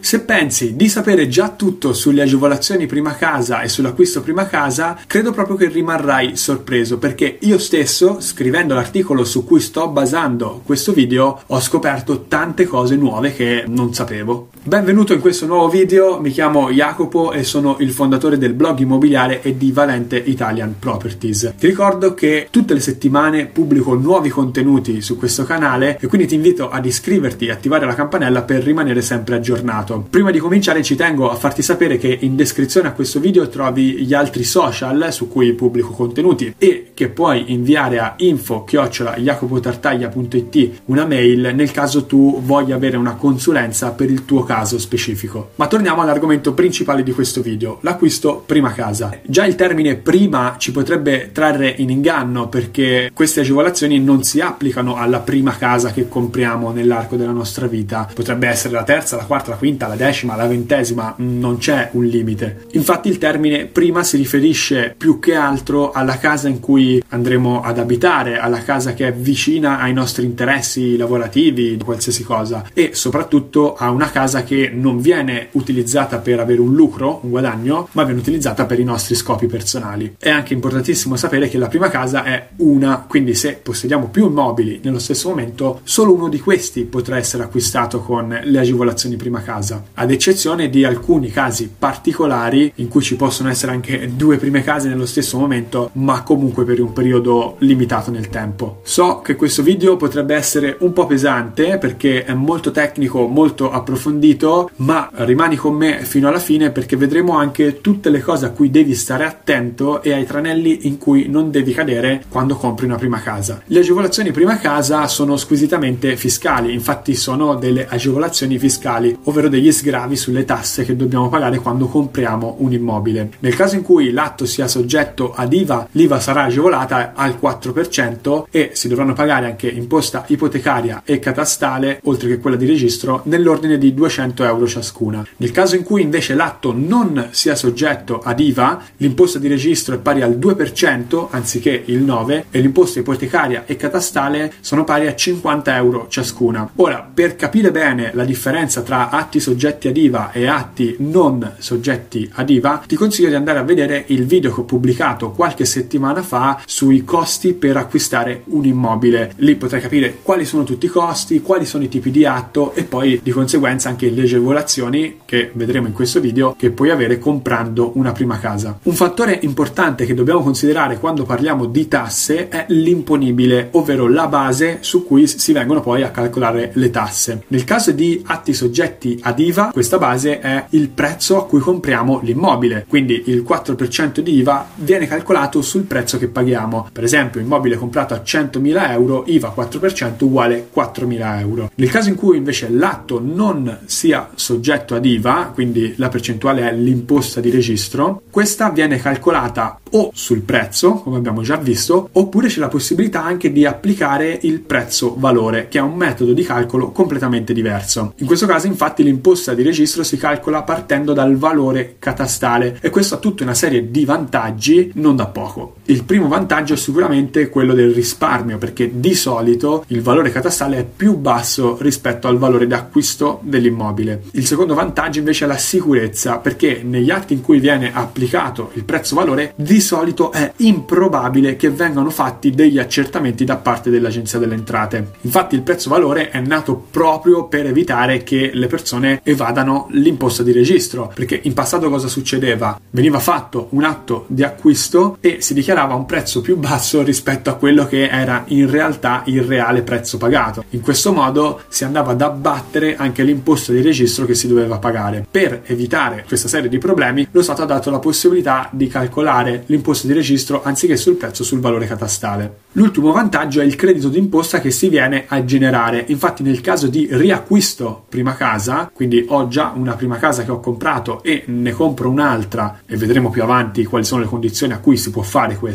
Se pensi di sapere già tutto sulle agevolazioni prima casa e sull'acquisto prima casa, credo proprio che rimarrai sorpreso perché io stesso, scrivendo l'articolo su cui sto basando questo video, ho scoperto tante cose nuove che non sapevo. Benvenuto in questo nuovo video, mi chiamo Jacopo e sono il fondatore del blog immobiliare e di Valente Italian Properties. Ti ricordo che tutte le settimane pubblico nuovi contenuti su questo canale e quindi ti invito ad iscriverti e attivare la campanella per rimanere sempre aggiornato. Prima di cominciare ci tengo a farti sapere che in descrizione a questo video trovi gli altri social su cui pubblico contenuti e che puoi inviare a info-jacopotartaglia.it una mail nel caso tu voglia avere una consulenza per il tuo caso specifico. Ma torniamo all'argomento principale di questo video, l'acquisto prima casa. Già il termine prima ci potrebbe trarre in inganno perché queste agevolazioni non si applicano alla prima casa che compriamo nell'arco della nostra vita. Potrebbe essere la terza, la quarta, la quinta, la decima, la ventesima, non c'è un limite. Infatti il termine prima si riferisce più che altro alla casa in cui andremo ad abitare, alla casa che è vicina ai nostri interessi lavorativi, qualsiasi cosa, e soprattutto a una casa che non viene utilizzata per avere un lucro, un guadagno, ma viene utilizzata per i nostri scopi personali. È anche importantissimo sapere che la prima casa è una, quindi se possediamo più immobili nello stesso momento, solo uno di questi potrà essere acquistato con le agevolazioni prima casa casa, ad eccezione di alcuni casi particolari in cui ci possono essere anche due prime case nello stesso momento, ma comunque per un periodo limitato nel tempo. So che questo video potrebbe essere un po' pesante perché è molto tecnico, molto approfondito, ma rimani con me fino alla fine perché vedremo anche tutte le cose a cui devi stare attento e ai tranelli in cui non devi cadere quando compri una prima casa. Le agevolazioni prima casa sono squisitamente fiscali, infatti sono delle agevolazioni fiscali, ovvero degli sgravi sulle tasse che dobbiamo pagare quando compriamo un immobile. Nel caso in cui l'atto sia soggetto ad IVA, l'IVA sarà agevolata al 4% e si dovranno pagare anche imposta ipotecaria e catastale, oltre che quella di registro, nell'ordine di 200 euro ciascuna. Nel caso in cui invece l'atto non sia soggetto ad IVA, l'imposta di registro è pari al 2% anziché il 9% e l'imposta ipotecaria e catastale sono pari a 50 euro ciascuna. Ora, per capire bene la differenza tra atti soggetti ad IVA e atti non soggetti ad IVA, ti consiglio di andare a vedere il video che ho pubblicato qualche settimana fa sui costi per acquistare un immobile. Lì potrai capire quali sono tutti i costi, quali sono i tipi di atto e poi di conseguenza anche le agevolazioni che vedremo in questo video che puoi avere comprando una prima casa. Un fattore importante che dobbiamo considerare quando parliamo di tasse è l'imponibile, ovvero la base su cui si vengono poi a calcolare le tasse. Nel caso di atti soggetti ad IVA, questa base è il prezzo a cui compriamo l'immobile, quindi il 4% di IVA viene calcolato sul prezzo che paghiamo. Per esempio, immobile comprato a 100.000 euro, IVA 4% uguale 4.000 euro. Nel caso in cui invece l'atto non sia soggetto ad IVA, quindi la percentuale è l'imposta di registro, questa viene calcolata o sul prezzo, come abbiamo già visto, oppure c'è la possibilità anche di applicare il prezzo valore, che è un metodo di calcolo completamente diverso. In questo caso, infatti, l'imposta di registro si calcola partendo dal valore catastale e questo ha tutta una serie di vantaggi non da poco. Il primo vantaggio è sicuramente quello del risparmio perché di solito il valore catastale è più basso rispetto al valore d'acquisto dell'immobile. Il secondo vantaggio invece è la sicurezza perché negli atti in cui viene applicato il prezzo valore di solito è improbabile che vengano fatti degli accertamenti da parte dell'agenzia delle entrate. Infatti il prezzo valore è nato proprio per evitare che le persone evadano l'imposta di registro, perché in passato cosa succedeva? Veniva fatto un atto di acquisto e si dichiarava un prezzo più basso rispetto a quello che era in realtà il reale prezzo pagato. In questo modo si andava ad abbattere anche l'imposta di registro che si doveva pagare. Per evitare questa serie di problemi, lo Stato ha dato la possibilità di calcolare l'imposta di registro anziché sul prezzo sul valore catastale. L'ultimo vantaggio è il credito d'imposta che si viene a generare. Infatti nel caso di riacquisto prima casa, quindi ho già una prima casa che ho comprato e ne compro un'altra e vedremo più avanti quali sono le condizioni a cui si può fare questo,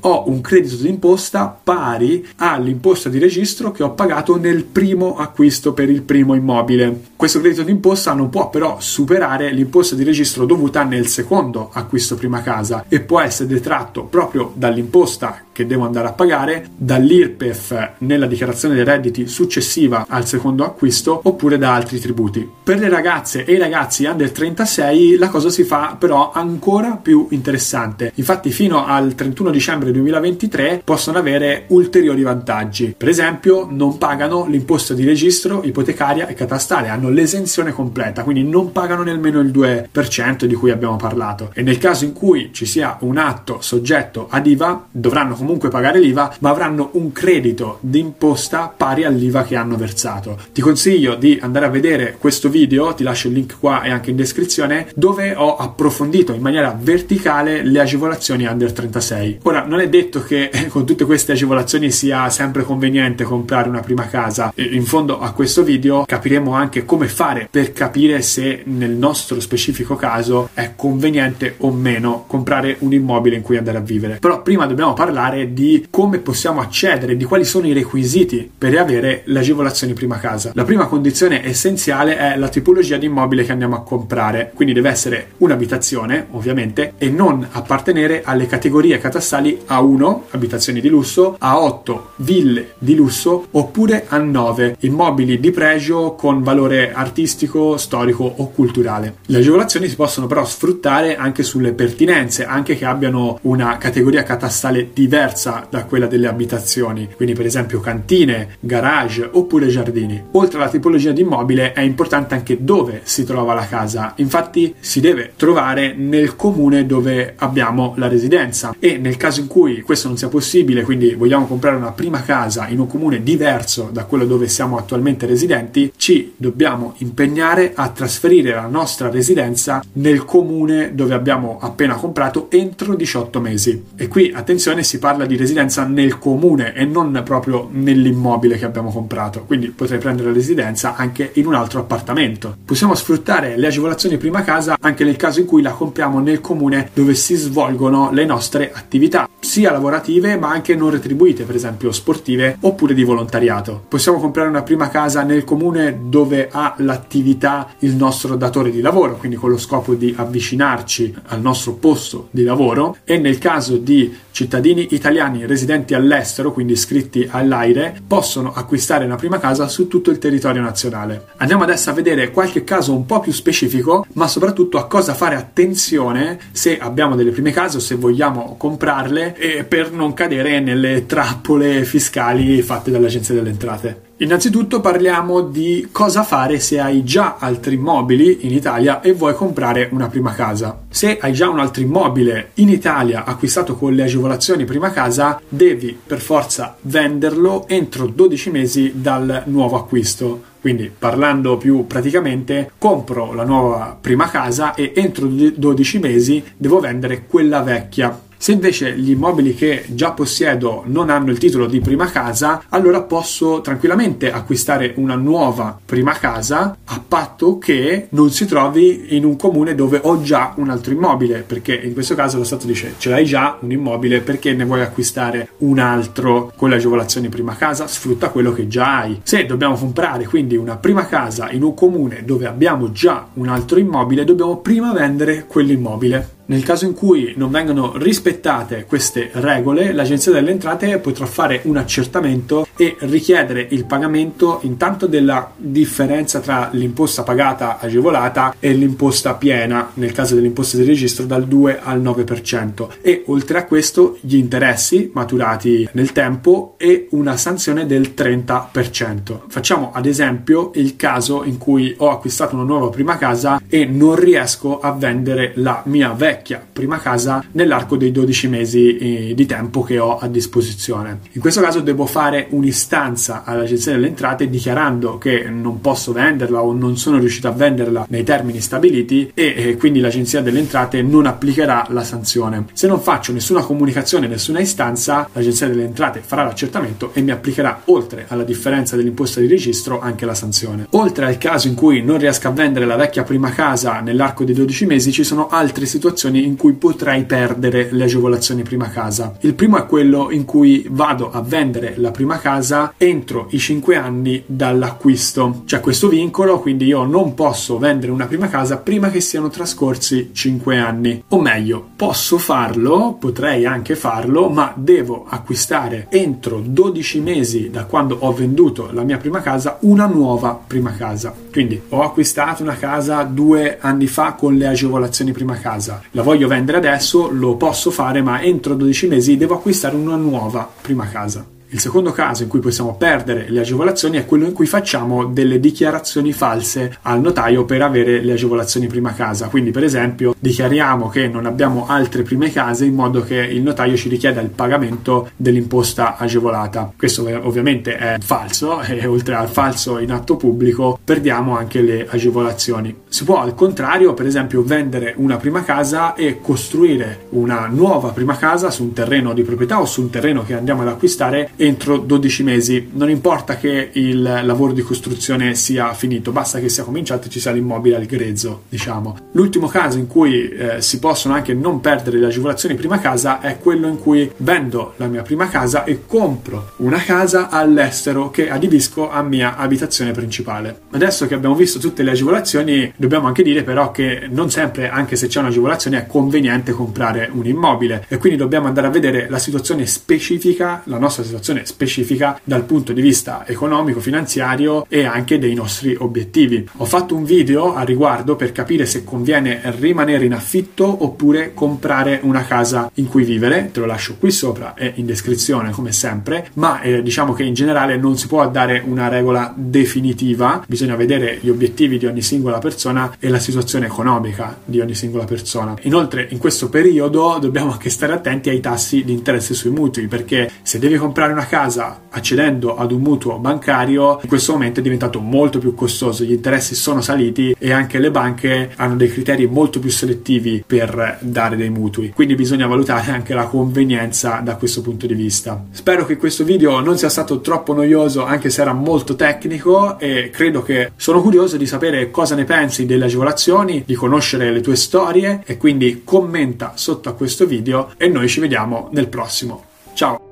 ho un credito d'imposta pari all'imposta di registro che ho pagato nel primo acquisto per il primo immobile. Questo credito d'imposta non può però superare l'imposta di registro dovuta nel secondo acquisto prima casa e può essere detratto proprio dall'imposta che devo andare a pagare, dall'IRPEF nella dichiarazione dei redditi successiva al secondo acquisto oppure da altri tributi. Per le ragazze e i ragazzi under 36 la cosa si fa però ancora più interessante. Infatti fino al 31 dicembre 2023 possono avere ulteriori vantaggi. Per esempio non pagano l'imposta di registro ipotecaria e catastale, hanno l'esenzione completa, quindi non pagano nemmeno il 2% di cui abbiamo parlato. E nel caso in cui ci sia un atto soggetto ad IVA dovranno comunque comunque pagare l'IVA, ma avranno un credito d'imposta pari all'IVA che hanno versato. Ti consiglio di andare a vedere questo video, ti lascio il link qua e anche in descrizione, dove ho approfondito in maniera verticale le agevolazioni under 36. Ora, non è detto che con tutte queste agevolazioni sia sempre conveniente comprare una prima casa. In fondo a questo video capiremo anche come fare per capire se nel nostro specifico caso è conveniente o meno comprare un immobile in cui andare a vivere. Però prima dobbiamo parlare parlare di come possiamo accedere, di quali sono i requisiti per avere le agevolazioni prima casa. La prima condizione essenziale è la tipologia di immobile che andiamo a comprare, quindi deve essere un'abitazione, ovviamente, e non appartenere alle categorie catastali A1, abitazioni di lusso, A8, ville di lusso, oppure A9, immobili di pregio con valore artistico, storico o culturale. Le agevolazioni si possono però sfruttare anche sulle pertinenze, anche che abbiano una categoria catastale diversa diversa da quella delle abitazioni, quindi per esempio cantine, garage oppure giardini. Oltre alla tipologia di immobile è importante anche dove si trova la casa, infatti si deve trovare nel comune dove abbiamo la residenza e nel caso in cui questo non sia possibile, quindi vogliamo comprare una prima casa in un comune diverso da quello dove siamo attualmente residenti, ci dobbiamo impegnare a trasferire la nostra residenza nel comune dove abbiamo appena comprato entro 18 mesi. E qui attenzione si parla parla di residenza nel comune e non proprio nell'immobile che abbiamo comprato, quindi potrei prendere residenza anche in un altro appartamento. Possiamo sfruttare le agevolazioni prima casa anche nel caso in cui la compriamo nel comune dove si svolgono le nostre attività, sia lavorative ma anche non retribuite, per esempio sportive oppure di volontariato. Possiamo comprare una prima casa nel comune dove ha l'attività il nostro datore di lavoro, quindi con lo scopo di avvicinarci al nostro posto di lavoro e nel caso di cittadini italiani residenti all'estero, quindi iscritti all'AIRE, possono acquistare una prima casa su tutto il territorio nazionale. Andiamo adesso a vedere qualche caso un po' più specifico, ma soprattutto a cosa fare attenzione se abbiamo delle prime case o se vogliamo comprarle per non cadere nelle trappole fiscali fatte dall'Agenzia delle Entrate. Innanzitutto parliamo di cosa fare se hai già altri immobili in Italia e vuoi comprare una prima casa. Se hai già un altro immobile in Italia acquistato con le agevolazioni prima casa, devi per forza venderlo entro 12 mesi dal nuovo acquisto. Quindi parlando più praticamente, compro la nuova prima casa e entro 12 mesi devo vendere quella vecchia se invece gli immobili che già possiedo non hanno il titolo di prima casa, allora posso tranquillamente acquistare una nuova prima casa a patto che non si trovi in un comune dove ho già un altro immobile, perché in questo caso lo Stato dice ce l'hai già un immobile perché ne vuoi acquistare un altro con le agevolazioni prima casa, sfrutta quello che già hai. Se dobbiamo comprare quindi una prima casa in un comune dove abbiamo già un altro immobile, dobbiamo prima vendere quell'immobile. Nel caso in cui non vengano rispettate queste regole, l'Agenzia delle Entrate potrà fare un accertamento e richiedere il pagamento intanto della differenza tra l'imposta pagata agevolata e l'imposta piena, nel caso dell'imposta di registro dal 2 al 9% e oltre a questo gli interessi maturati nel tempo e una sanzione del 30%. Facciamo ad esempio il caso in cui ho acquistato una nuova prima casa e non riesco a vendere la mia vecchia prima casa nell'arco dei 12 mesi eh, di tempo che ho a disposizione. In questo caso devo fare un'istanza all'Agenzia delle Entrate dichiarando che non posso venderla o non sono riuscito a venderla nei termini stabiliti e quindi l'Agenzia delle Entrate non applicherà la sanzione. Se non faccio nessuna comunicazione, nessuna istanza, l'Agenzia delle Entrate farà l'accertamento e mi applicherà oltre alla differenza dell'imposta di registro anche la sanzione. Oltre al caso in cui non riesco a vendere la vecchia prima casa nell'arco dei 12 mesi, ci sono altre situazioni in cui potrei perdere le agevolazioni prima casa. Il primo è quello in cui vado a vendere la prima casa casa entro i 5 anni dall'acquisto. C'è questo vincolo, quindi io non posso vendere una prima casa prima che siano trascorsi 5 anni. O meglio, posso farlo, potrei anche farlo, ma devo acquistare entro 12 mesi da quando ho venduto la mia prima casa una nuova prima casa. Quindi ho acquistato una casa due anni fa con le agevolazioni prima casa, la voglio vendere adesso, lo posso fare, ma entro 12 mesi devo acquistare una nuova prima casa. Il secondo caso in cui possiamo perdere le agevolazioni è quello in cui facciamo delle dichiarazioni false al notaio per avere le agevolazioni prima casa. Quindi, per esempio, dichiariamo che non abbiamo altre prime case in modo che il notaio ci richieda il pagamento dell'imposta agevolata. Questo ovviamente è falso e oltre al falso in atto pubblico perdiamo anche le agevolazioni. Si può al contrario, per esempio, vendere una prima casa e costruire una nuova prima casa su un terreno di proprietà o su un terreno che andiamo ad acquistare entro 12 mesi. Non importa che il lavoro di costruzione sia finito, basta che sia cominciato e ci sia l'immobile al grezzo, diciamo. L'ultimo caso in cui eh, si possono anche non perdere le agevolazioni prima casa è quello in cui vendo la mia prima casa e compro una casa all'estero che adibisco a mia abitazione principale. Adesso che abbiamo visto tutte le agevolazioni, dobbiamo anche dire però che non sempre, anche se c'è un'agevolazione, è conveniente comprare un immobile. E quindi dobbiamo andare a vedere la situazione specifica, la nostra situazione specifica dal punto di vista economico, finanziario e anche dei nostri obiettivi. Ho fatto un video a riguardo per capire se conviene rimanere in affitto oppure comprare una casa in cui vivere, te lo lascio qui sopra e in descrizione come sempre, ma eh, diciamo che in generale non si può dare una regola definitiva, bisogna vedere gli obiettivi di ogni singola persona e la situazione economica di ogni singola persona. Inoltre in questo periodo dobbiamo anche stare attenti ai tassi di interesse sui mutui perché se devi comprare una casa accedendo ad un mutuo bancario in questo momento è diventato molto più costoso, gli interessi sono saliti e anche le banche hanno dei criteri molto più selettivi per dare dei mutui, quindi bisogna valutare anche la convenienza da questo punto di vista. Spero che questo video non sia stato troppo noioso anche se era molto tecnico e credo che sono curioso di sapere cosa ne pensi delle agevolazioni, di conoscere le tue storie e quindi commenta sotto a questo video e noi ci vediamo nel prossimo. Ciao!